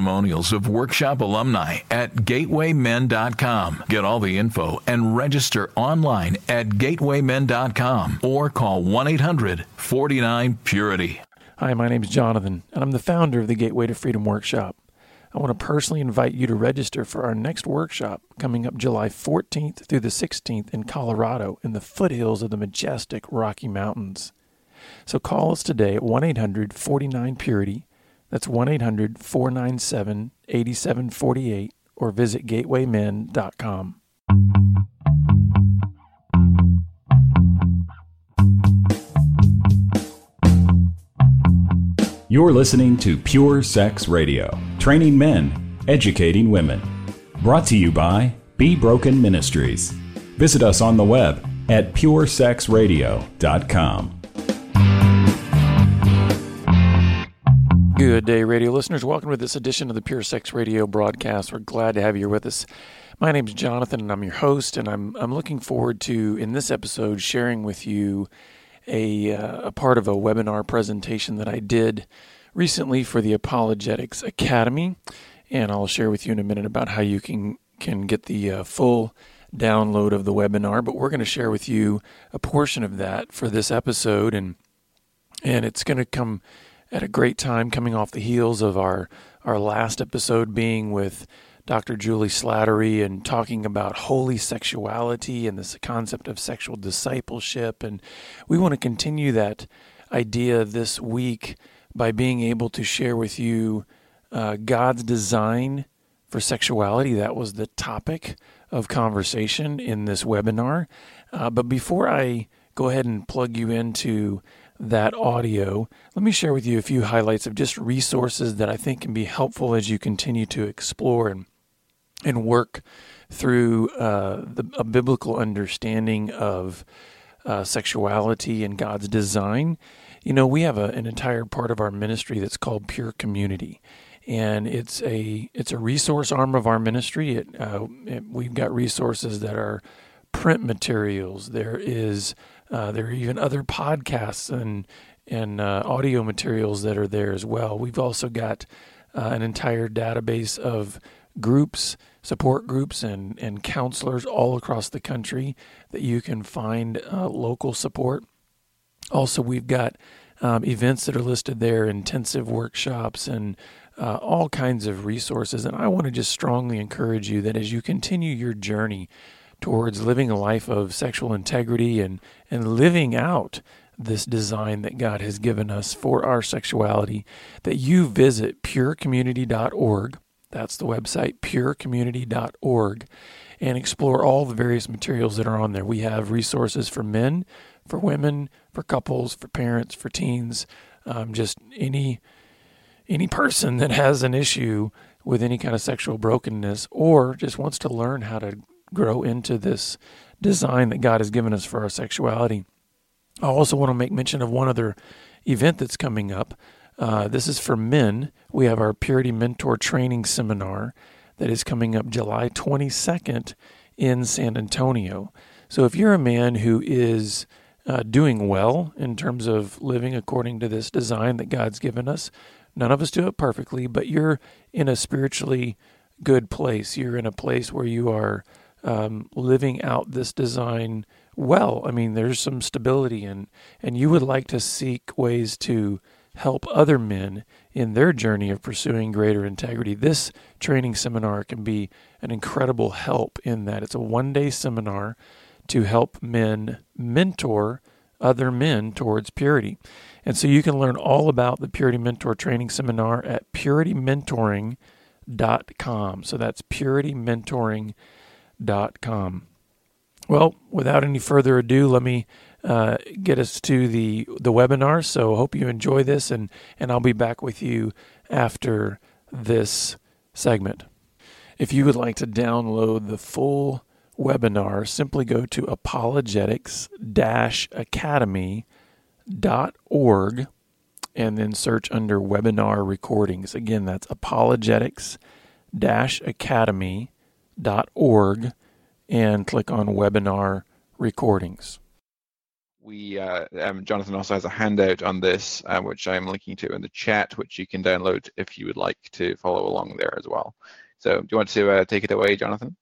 testimonials of workshop alumni at gatewaymen.com. Get all the info and register online at gatewaymen.com or call 1 800 49 Purity. Hi, my name is Jonathan, and I'm the founder of the Gateway to Freedom Workshop. I want to personally invite you to register for our next workshop coming up July 14th through the 16th in Colorado in the foothills of the majestic Rocky Mountains. So call us today at 1 800 49 Purity that's 1 800 497 8748 or visit gatewaymen.com. You're listening to Pure Sex Radio, training men, educating women. Brought to you by Be Broken Ministries. Visit us on the web at puresexradio.com. Good day, radio listeners. Welcome to this edition of the Pure Sex Radio broadcast. We're glad to have you here with us. My name is Jonathan, and I'm your host, and I'm I'm looking forward to in this episode sharing with you a uh, a part of a webinar presentation that I did recently for the Apologetics Academy, and I'll share with you in a minute about how you can can get the uh, full download of the webinar. But we're going to share with you a portion of that for this episode, and and it's going to come at a great time coming off the heels of our, our last episode being with Dr. Juli Slattery and talking about holy sexuality and this concept of sexual discipleship. And we want to continue that idea this week by being able to share with you uh, God's design for sexuality. That was the topic of conversation in this webinar. Uh, but before I go ahead and plug you into that audio, let me share with you a few highlights of just resources that I think can be helpful as you continue to explore and and work through uh, the, a biblical understanding of uh, sexuality and God's design. You know, we have a, an entire part of our ministry that's called Pure Community, and it's a it's a resource arm of our ministry. It, uh, it, we've got resources that are print materials. There is uh, there are even other podcasts and and uh, audio materials that are there as well. We've also got uh, an entire database of groups, support groups, and and counselors all across the country that you can find uh, local support. Also, we've got um, events that are listed there, intensive workshops, and uh, all kinds of resources. And I want to just strongly encourage you that as you continue your journey towards living a life of sexual integrity and, and living out this design that God has given us for our sexuality, that you visit purecommunity.org. That's the website, purecommunity.org, and explore all the various materials that are on there. We have resources for men, for women, for couples, for parents, for teens, um, just any any person that has an issue with any kind of sexual brokenness or just wants to learn how to grow into this design that God has given us for our sexuality. I also want to make mention of one other event that's coming up. Uh, this is for men. We have our Purity Mentor Training Seminar that is coming up July 22nd in San Antonio. So if you're a man who is uh, doing well in terms of living according to this design that God's given us, none of us do it perfectly, but you're in a spiritually good place. You're in a place where you are um, living out this design well. I mean, there's some stability and and you would like to seek ways to help other men in their journey of pursuing greater integrity. This training seminar can be an incredible help in that it's a one-day seminar to help men mentor other men towards purity. And so you can learn all about the Purity Mentor Training Seminar at puritymentoring.com. So that's puritymentoring.com com. Well, without any further ado, let me uh, get us to the the webinar. So, hope you enjoy this, and and I'll be back with you after this segment. If you would like to download the full webinar, simply go to apologetics academy.org and then search under webinar recordings. Again, that's apologetics academy.org and click on webinar recordings. We uh, um, Jonathan also has a handout on this, uh, which I'm linking to in the chat, which you can download if you would like to follow along there as well. So, do you want to uh, take it away, Jonathan?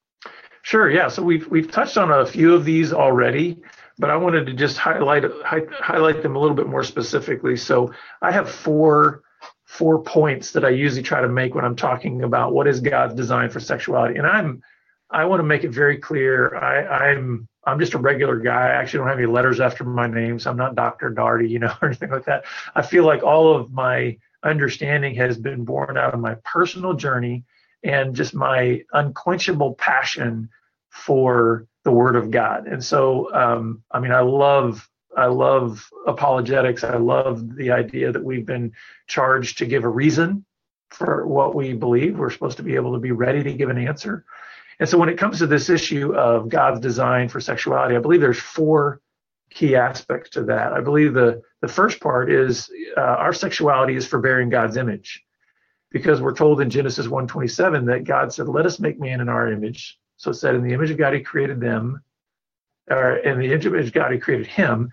Sure. Yeah. So we've we've touched on a few of these already, but I wanted to just highlight hi, highlight them a little bit more specifically. So I have four four points that I usually try to make when I'm talking about what is God's design for sexuality, and I'm I want to make it very clear. I, I'm I'm just a regular guy. I actually don't have any letters after my name, so I'm not Dr. Darty, you know, or anything like that. I feel like all of my understanding has been born out of my personal journey and just my unquenchable passion for the Word of God. And so, um, I mean, I love I love apologetics. I love the idea that we've been charged to give a reason for what we believe. We're supposed to be able to be ready to give an answer. And so, when it comes to this issue of God's design for sexuality, I believe there's four key aspects to that. I believe the the first part is uh, our sexuality is for bearing God's image because we're told in Genesis 1:27 that God said, "Let us make man in our image." So it said, "In the image of God He created them, or in the image of God He created him.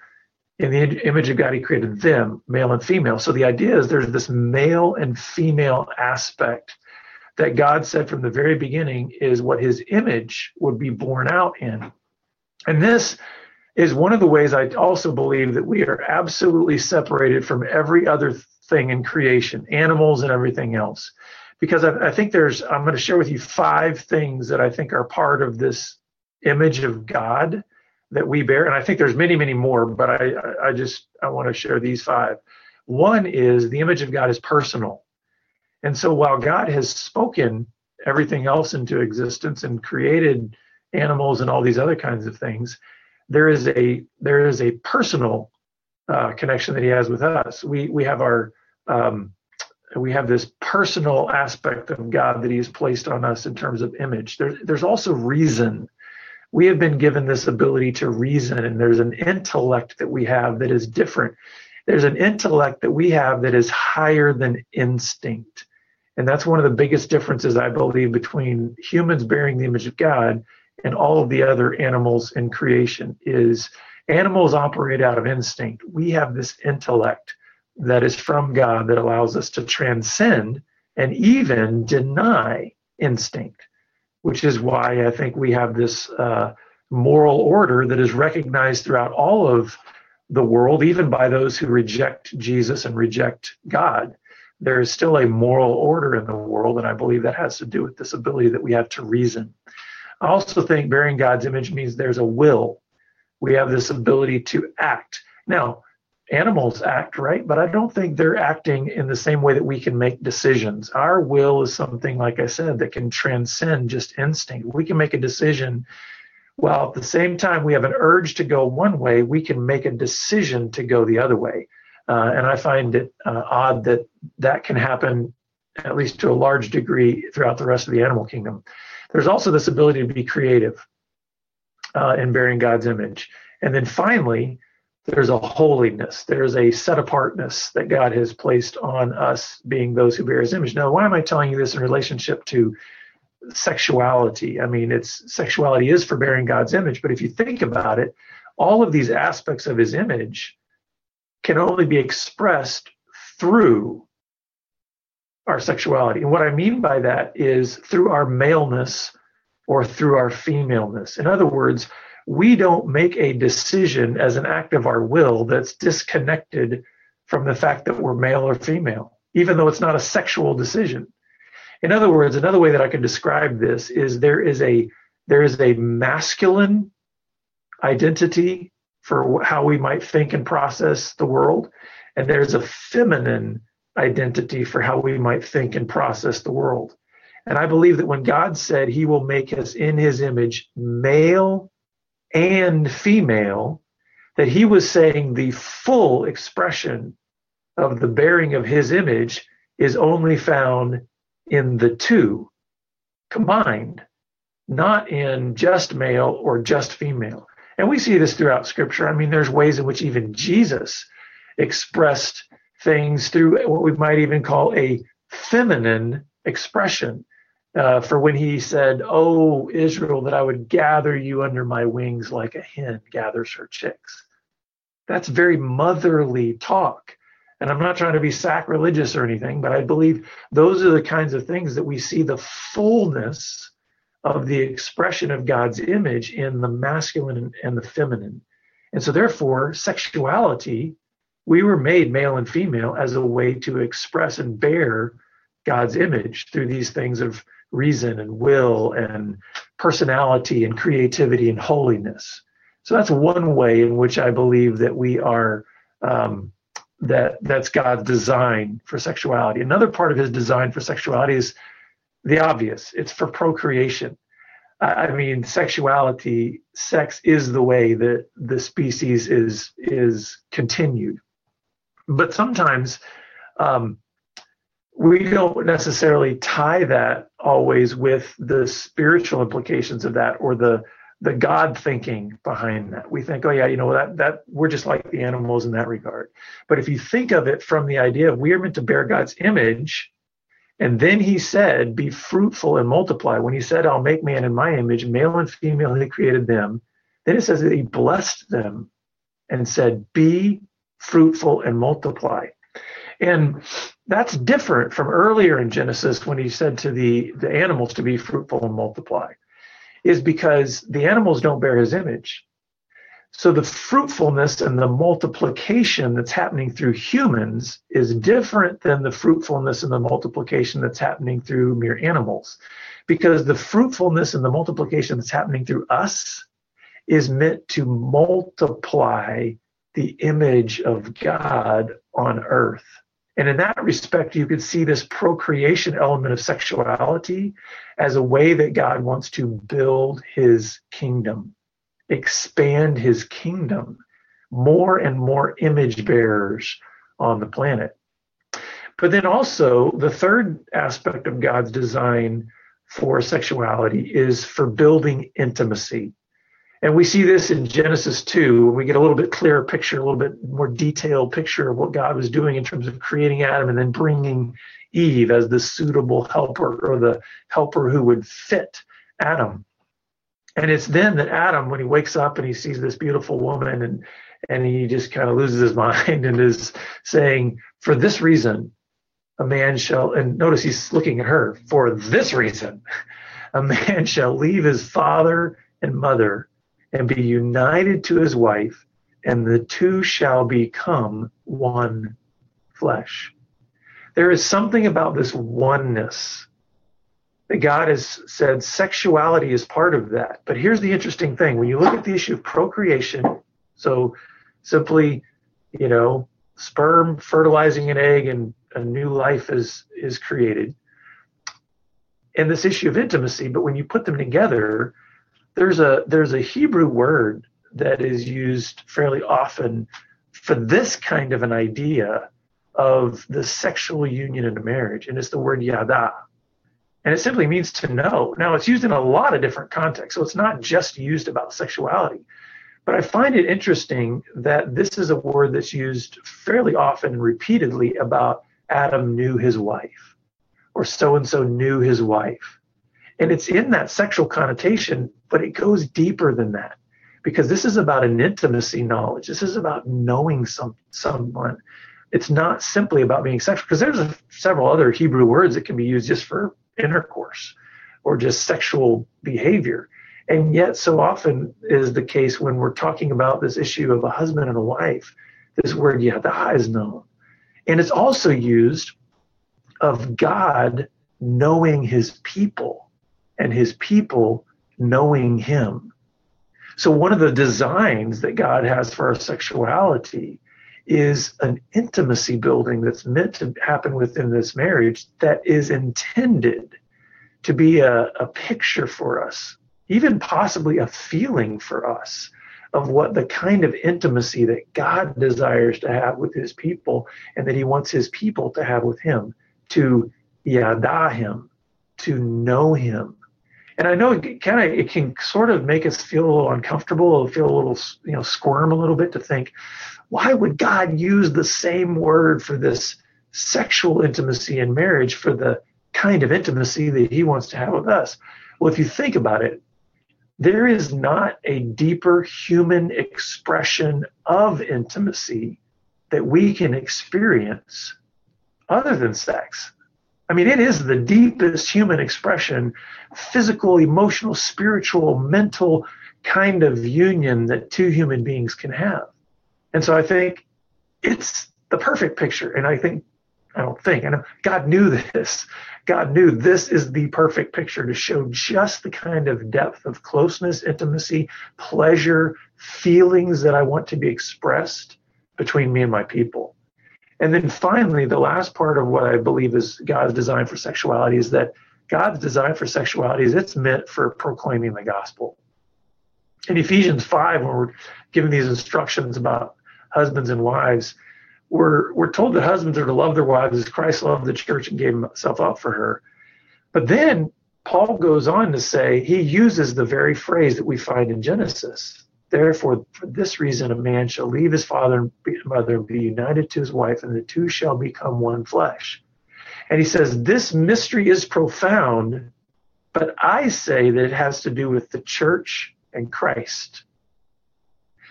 In the image of God He created them, male and female." So the idea is there's this male and female aspect that God said from the very beginning is what His image would be born out in, and this is one of the ways I also believe that we are absolutely separated from every other thing in creation, animals and everything else. Because I, I think there's, I'm going to share with you five things that I think are part of this image of God that we bear. And I think there's many, many more, but I, I just, I want to share these five. One is the image of God is personal. And so while God has spoken everything else into existence and created animals and all these other kinds of things, there is a there is a personal uh, connection that he has with us. We we have our um, we have this personal aspect of God that He has placed on us in terms of image. There's there's also reason. We have been given this ability to reason, and there's an intellect that we have that is different. There's an intellect that we have that is higher than instinct. And that's one of the biggest differences, I believe, between humans bearing the image of God and all of the other animals in creation is Animals operate out of instinct. We have this intellect that is from God that allows us to transcend and even deny instinct, which is why I think we have this uh, moral order that is recognized throughout all of the world, even by those who reject Jesus and reject God. There is still a moral order in the world, and I believe that has to do with this ability that we have to reason. I also think bearing God's image means there's a will we have this ability to act. Now, animals act, right? But I don't think they're acting in the same way that we can make decisions. Our will is something, like I said, that can transcend just instinct. We can make a decision while at the same time we have an urge to go one way, we can make a decision to go the other way. Uh, and I find it uh, odd that that can happen, at least to a large degree, throughout the rest of the animal kingdom. There's also this ability to be creative uh, and bearing God's image. And then finally, there's a holiness, there's a set apartness that God has placed on us being those who bear his image. Now, why am I telling you this in relationship to sexuality? I mean, it's sexuality is for bearing God's image, but if you think about it, all of these aspects of his image can only be expressed through our sexuality. And what I mean by that is through our maleness or through our femaleness. In other words, we don't make a decision as an act of our will that's disconnected from the fact that we're male or female, even though it's not a sexual decision. In other words, another way that I can describe this is there is a there is a masculine identity for how we might think and process the world, and there's a feminine identity for how we might think and process the world. And I believe that when God said he will make us in his image, male and female, that he was saying the full expression of the bearing of his image is only found in the two combined, not in just male or just female. And we see this throughout scripture. I mean, there's ways in which even Jesus expressed things through what we might even call a feminine expression. Uh, for when he said, Oh, Israel, that I would gather you under my wings like a hen gathers her chicks. That's very motherly talk. And I'm not trying to be sacrilegious or anything, but I believe those are the kinds of things that we see the fullness of the expression of God's image in the masculine and the feminine. And so, therefore, sexuality, we were made male and female as a way to express and bear God's image through these things of reason and will and personality and creativity and holiness. So that's one way in which I believe that we are um, that that's God's design for sexuality. Another part of His design for sexuality is the obvious. It's for procreation. I mean, sexuality, sex is the way that the species is is continued. But sometimes um, we don't necessarily tie that always with the spiritual implications of that or the the God thinking behind that. We think, oh yeah, you know that that we're just like the animals in that regard. But if you think of it from the idea of we are meant to bear God's image, and then he said, Be fruitful and multiply. When he said, I'll make man in my image, male and female, he created them. Then it says that he blessed them and said, Be fruitful and multiply. And that's different from earlier in Genesis when he said to the, the animals to be fruitful and multiply, is because the animals don't bear his image. So the fruitfulness and the multiplication that's happening through humans is different than the fruitfulness and the multiplication that's happening through mere animals. Because the fruitfulness and the multiplication that's happening through us is meant to multiply the image of God on earth. And in that respect, you could see this procreation element of sexuality as a way that God wants to build his kingdom expand his kingdom, more and more image bearers on the planet. But then also, the third aspect of God's design for sexuality is for building intimacy. And we see this in Genesis 2, when we get a little bit clearer picture, a little bit more detailed picture of what God was doing in terms of creating Adam and then bringing Eve as the suitable helper or the helper who would fit Adam. And it's then that Adam, when he wakes up and he sees this beautiful woman and and he just kind of loses his mind and is saying, For this reason, a man shall, and notice he's looking at her, for this reason, a man shall leave his father and mother and be united to his wife, and the two shall become one flesh. There is something about this oneness that God has said sexuality is part of that. But here's the interesting thing when you look at the issue of procreation, so simply, you know, sperm fertilizing an egg and a new life is is created. And this issue of intimacy, but when you put them together, there's a there's a Hebrew word that is used fairly often for this kind of an idea of the sexual union in a marriage, and it's the word yada and it simply means to know. Now, it's used in a lot of different contexts, so it's not just used about sexuality. But I find it interesting that this is a word that's used fairly often and repeatedly about Adam knew his wife, or so and so knew his wife. And it's in that sexual connotation, but it goes deeper than that because this is about an intimacy knowledge. This is about knowing some someone. It's not simply about being sexual because there's a, several other Hebrew words that can be used just for intercourse or just sexual behavior. And yet, so often is the case when we're talking about this issue of a husband and a wife, this word yada is known. And it's also used of God knowing his people and his people knowing him. So, one of the designs that God has for our sexuality is an intimacy building that's meant to happen within this marriage that is intended to be a, a picture for us, even possibly a feeling for us of what the kind of intimacy that God desires to have with his people and that he wants his people to have with him to yada him, to know him. And I know it it can sort of make us feel a little uncomfortable, feel a little you know squirm a little bit to think, why would God use the same word for this sexual intimacy in marriage for the kind of intimacy that He wants to have with us? Well, if you think about it, there is not a deeper human expression of intimacy that we can experience other than sex. I mean, it is the deepest human expression, physical, emotional, spiritual, mental kind of union that two human beings can have. And so I think it's the perfect picture. And I think, I don't think, know God knew this. God knew this is the perfect picture to show just the kind of depth of closeness, intimacy, pleasure, feelings that I want to be expressed between me and my people. And then finally, the last part of what I believe is God's design for sexuality is that God's design for sexuality is it's meant for proclaiming the gospel. In Ephesians 5, when we're given these instructions about husbands and wives, we're, we're told that husbands are to love their wives as Christ loved the church and gave himself up for her. But then Paul goes on to say, he uses the very phrase that we find in Genesis Therefore, for this reason, a man shall leave his father and mother and be united to his wife, and the two shall become one flesh. And he says, This mystery is profound, but I say that it has to do with the church and Christ.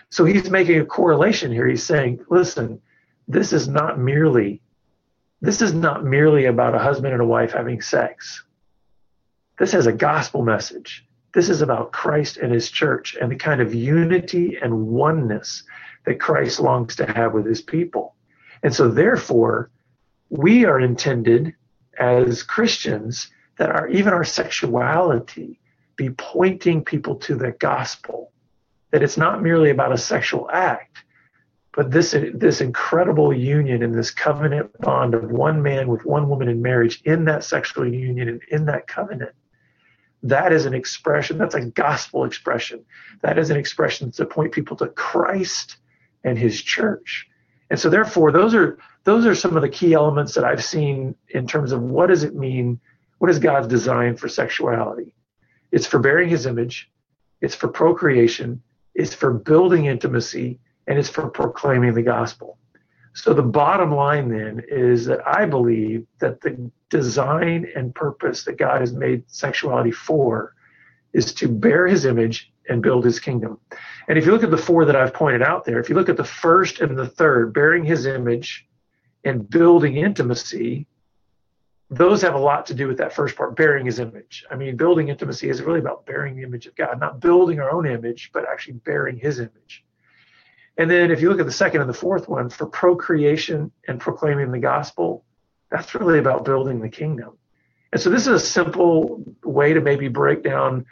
So he's making a correlation here. He's saying, listen, this is not merely this is not merely about a husband and a wife having sex. This has a gospel message. This is about Christ and his church and the kind of unity and oneness that Christ longs to have with his people. And so, therefore, we are intended as Christians that our even our sexuality be pointing people to the gospel, that it's not merely about a sexual act, but this this incredible union and this covenant bond of one man with one woman in marriage in that sexual union and in that covenant that is an expression, that's a gospel expression. That is an expression to point people to Christ and his church. And so therefore those are those are some of the key elements that I've seen in terms of what does it mean, what is God's design for sexuality? It's for bearing his image, it's for procreation, it's for building intimacy, and it's for proclaiming the gospel. So the bottom line then is that I believe that the design and purpose that God has made sexuality for is to bear his image and build his kingdom. And if you look at the four that I've pointed out there, if you look at the first and the third, bearing his image and building intimacy, those have a lot to do with that first part, bearing his image. I mean, building intimacy is really about bearing the image of God, not building our own image, but actually bearing his image. And then if you look at the second and the fourth one, for procreation and proclaiming the gospel, that's really about building the kingdom. And so this is a simple way to maybe break down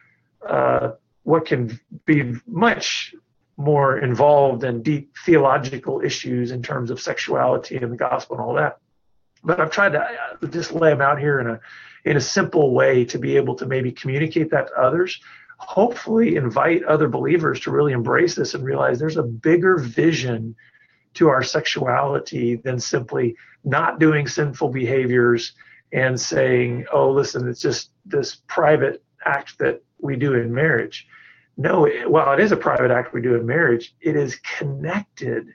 uh, what can be much more involved and deep theological issues in terms of sexuality and the gospel and all that. But I've tried to uh, just lay them out here in a in a simple way to be able to maybe communicate that to others hopefully invite other believers to really embrace this and realize there's a bigger vision to our sexuality than simply not doing sinful behaviors and saying, oh, listen, it's just this private act that we do in marriage. No, while it is a private act we do in marriage, it is connected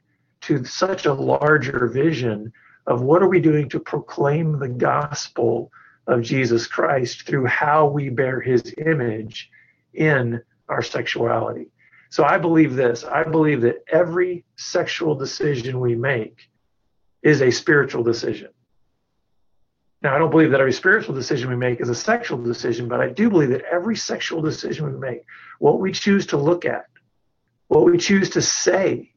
to such a larger vision of what are we doing to proclaim the gospel of Jesus Christ through how we bear his image in our sexuality. So I believe this I believe that every sexual decision we make is a spiritual decision. Now, I don't believe that every spiritual decision we make is a sexual decision, but I do believe that every sexual decision we make, what we choose to look at, what we choose to say,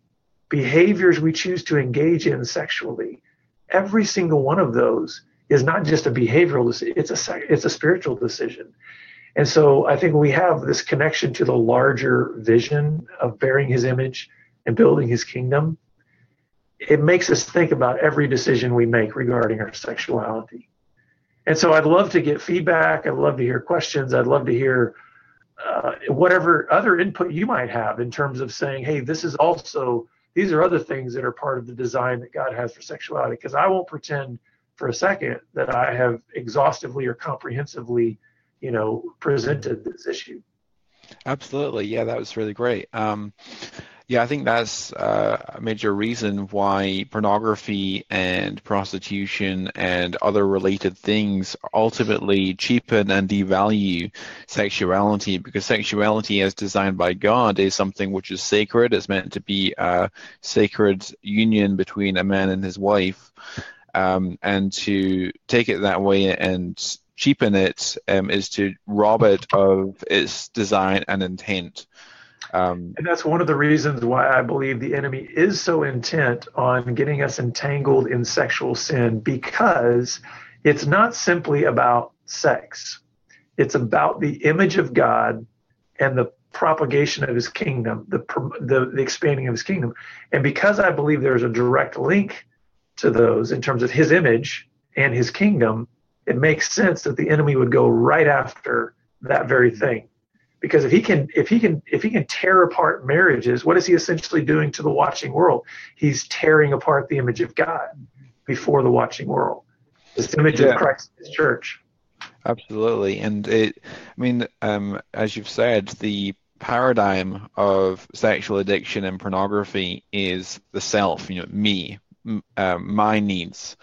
behaviors we choose to engage in sexually, every single one of those is not just a behavioral decision, it's a, it's a spiritual decision. And so I think we have this connection to the larger vision of bearing his image and building his kingdom. It makes us think about every decision we make regarding our sexuality. And so I'd love to get feedback. I'd love to hear questions. I'd love to hear uh, whatever other input you might have in terms of saying, hey, this is also, these are other things that are part of the design that God has for sexuality. Because I won't pretend for a second that I have exhaustively or comprehensively, you know, presented this issue. Absolutely. Yeah, that was really great. Um, yeah, I think that's uh, a major reason why pornography and prostitution and other related things ultimately cheapen and devalue sexuality because sexuality, as designed by God, is something which is sacred. It's meant to be a sacred union between a man and his wife. Um, and to take it that way and cheapen it um, is to rob it of its design and intent. Um, and that's one of the reasons why I believe the enemy is so intent on getting us entangled in sexual sin because it's not simply about sex. It's about the image of God and the propagation of his kingdom, the, the, the expanding of his kingdom. And because I believe there's a direct link to those in terms of his image and his kingdom, it makes sense that the enemy would go right after that very thing. Because if he can if he can if he can tear apart marriages what is he essentially doing to the watching world? He's tearing apart the image of god before the watching world. This image yeah. of christ his church. Absolutely. And it i mean um, as you've said the paradigm of sexual addiction and pornography is the self you know me uh, my needs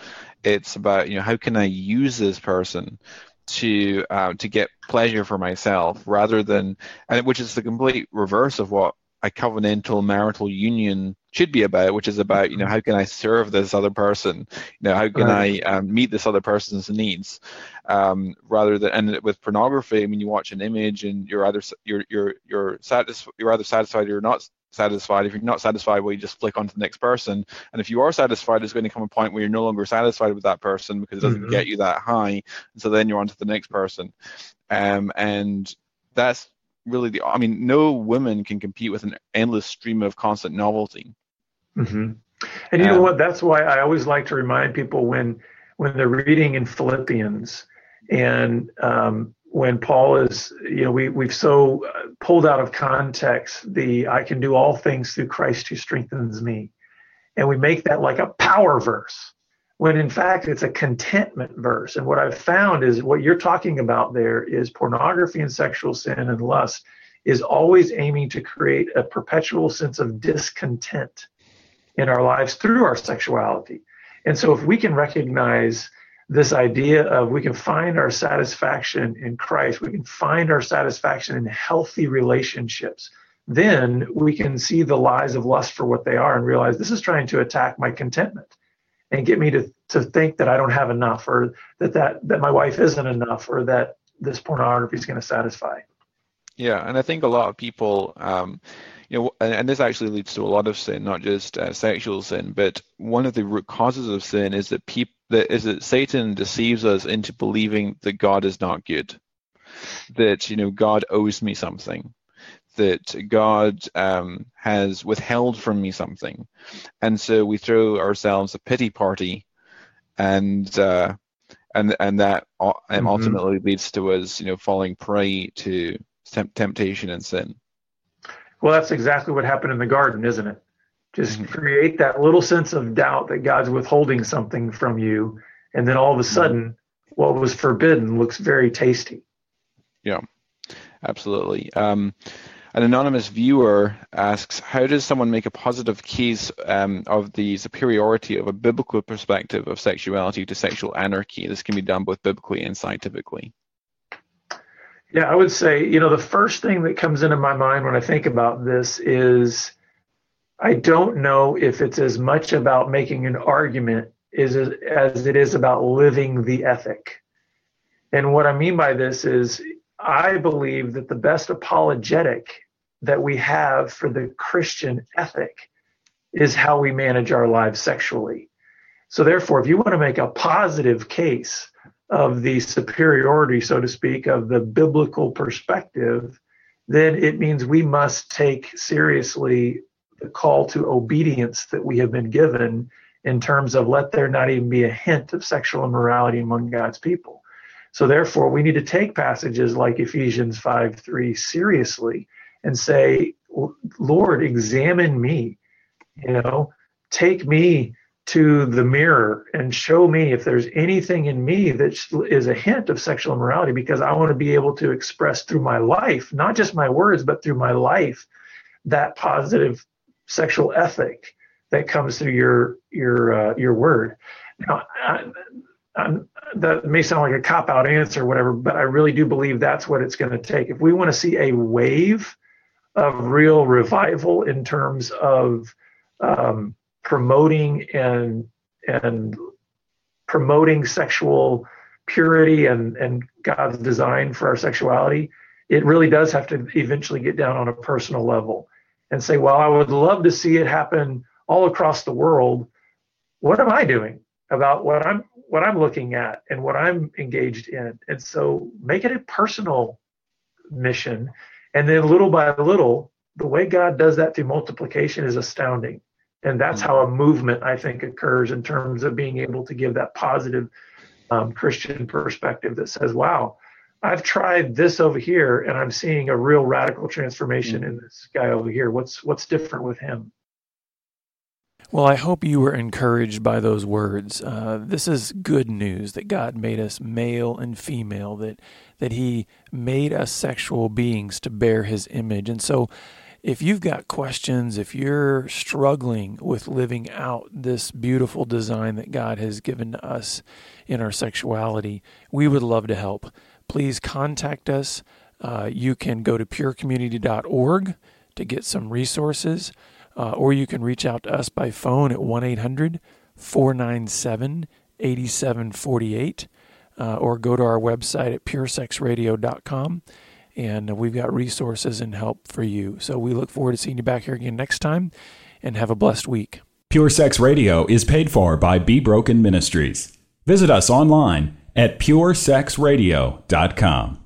it's about you know how can i use this person to uh, to get pleasure for myself rather than and which is the complete reverse of what a covenantal marital union should be about, which is about you know how can I serve this other person, you know how can right. I um, meet this other person's needs, um, rather than and with pornography, I mean you watch an image and you're either you're you're you're satisfied you're either satisfied or you're not satisfied. If you're not satisfied, well, you just flick on to the next person. And if you are satisfied, there's going to come a point where you're no longer satisfied with that person because it doesn't mm-hmm. get you that high. And so then you're on to the next person. Um, and that's really the, I mean, no woman can compete with an endless stream of constant novelty. Mm-hmm. And you um, know what? That's why I always like to remind people when, when they're reading in Philippians and um, when Paul is, you know, we, we've so uh, pulled out of context the I can do all things through Christ who strengthens me. And we make that like a power verse when in fact it's a contentment verse. And what I've found is what you're talking about there is pornography and sexual sin and lust is always aiming to create a perpetual sense of discontent in our lives through our sexuality. And so if we can recognize this idea of we can find our satisfaction in Christ, we can find our satisfaction in healthy relationships, then we can see the lies of lust for what they are and realize this is trying to attack my contentment and get me to, to think that I don't have enough or that, that that my wife isn't enough or that this pornography is going to satisfy. Yeah, and I think a lot of people um, you know, and, and, this actually leads to a lot of sin, not just uh, sexual sin, but one of the root causes of sin is that people that is that Satan deceives us into believing that God is not good, that you know God owes me something, that God um, has withheld from me something, and so we throw ourselves a pity party, and uh, and and that mm-hmm. ultimately leads to us you know falling prey to temptation and sin. Well, that's exactly what happened in the garden, isn't it? Just mm-hmm. create that little sense of doubt that God's withholding something from you. And then all of a mm-hmm. sudden, what was forbidden looks very tasty. Yeah, absolutely. Um, an anonymous viewer asks, how does someone make a positive case um, of the superiority of a biblical perspective of sexuality to sexual anarchy? This can be done both biblically and scientifically. Yeah, I would say, you know, the first thing that comes into my mind when I think about this is I don't know if it's as much about making an argument as, as it is about living the ethic. And what I mean by this is I believe that the best apologetic that we have for the Christian ethic is how we manage our lives sexually. So, therefore, if you want to make a positive case of the superiority, so to speak, of the biblical perspective, then it means we must take seriously the call to obedience that we have been given in terms of let there not even be a hint of sexual immorality among God's people. So therefore, we need to take passages like Ephesians 5 3 seriously and say, Lord, examine me. You know, take me to the mirror and show me if there's anything in me that is a hint of sexual immorality because I want to be able to express through my life, not just my words, but through my life, that positive sexual ethic that comes through your your uh, your word. Now, I, I'm, that may sound like a cop out answer, or whatever, but I really do believe that's what it's going to take. If we want to see a wave of real revival in terms of um, promoting and and promoting sexual purity and and God's design for our sexuality, it really does have to eventually get down on a personal level and say, well, I would love to see it happen all across the world. What am I doing about what I'm what I'm looking at and what I'm engaged in? And so make it a personal mission. And then little by little, the way God does that through multiplication is astounding. And that's how a movement, I think, occurs in terms of being able to give that positive um, Christian perspective that says, wow, I've tried this over here and I'm seeing a real radical transformation mm-hmm. in this guy over here. What's what's different with him? Well, I hope you were encouraged by those words. Uh, this is good news that God made us male and female, that that He made us sexual beings to bear His image. And so, if you've got questions, if you're struggling with living out this beautiful design that God has given to us in our sexuality, we would love to help. Please contact us. Uh, you can go to purecommunity.org to get some resources, uh, or you can reach out to us by phone at 1 800 497 8748, uh, or go to our website at puresexradio.com and we've got resources and help for you. So we look forward to seeing you back here again next time and have a blessed week. Pure Sex Radio is paid for by Be Broken Ministries. Visit us online at puresexradio.com.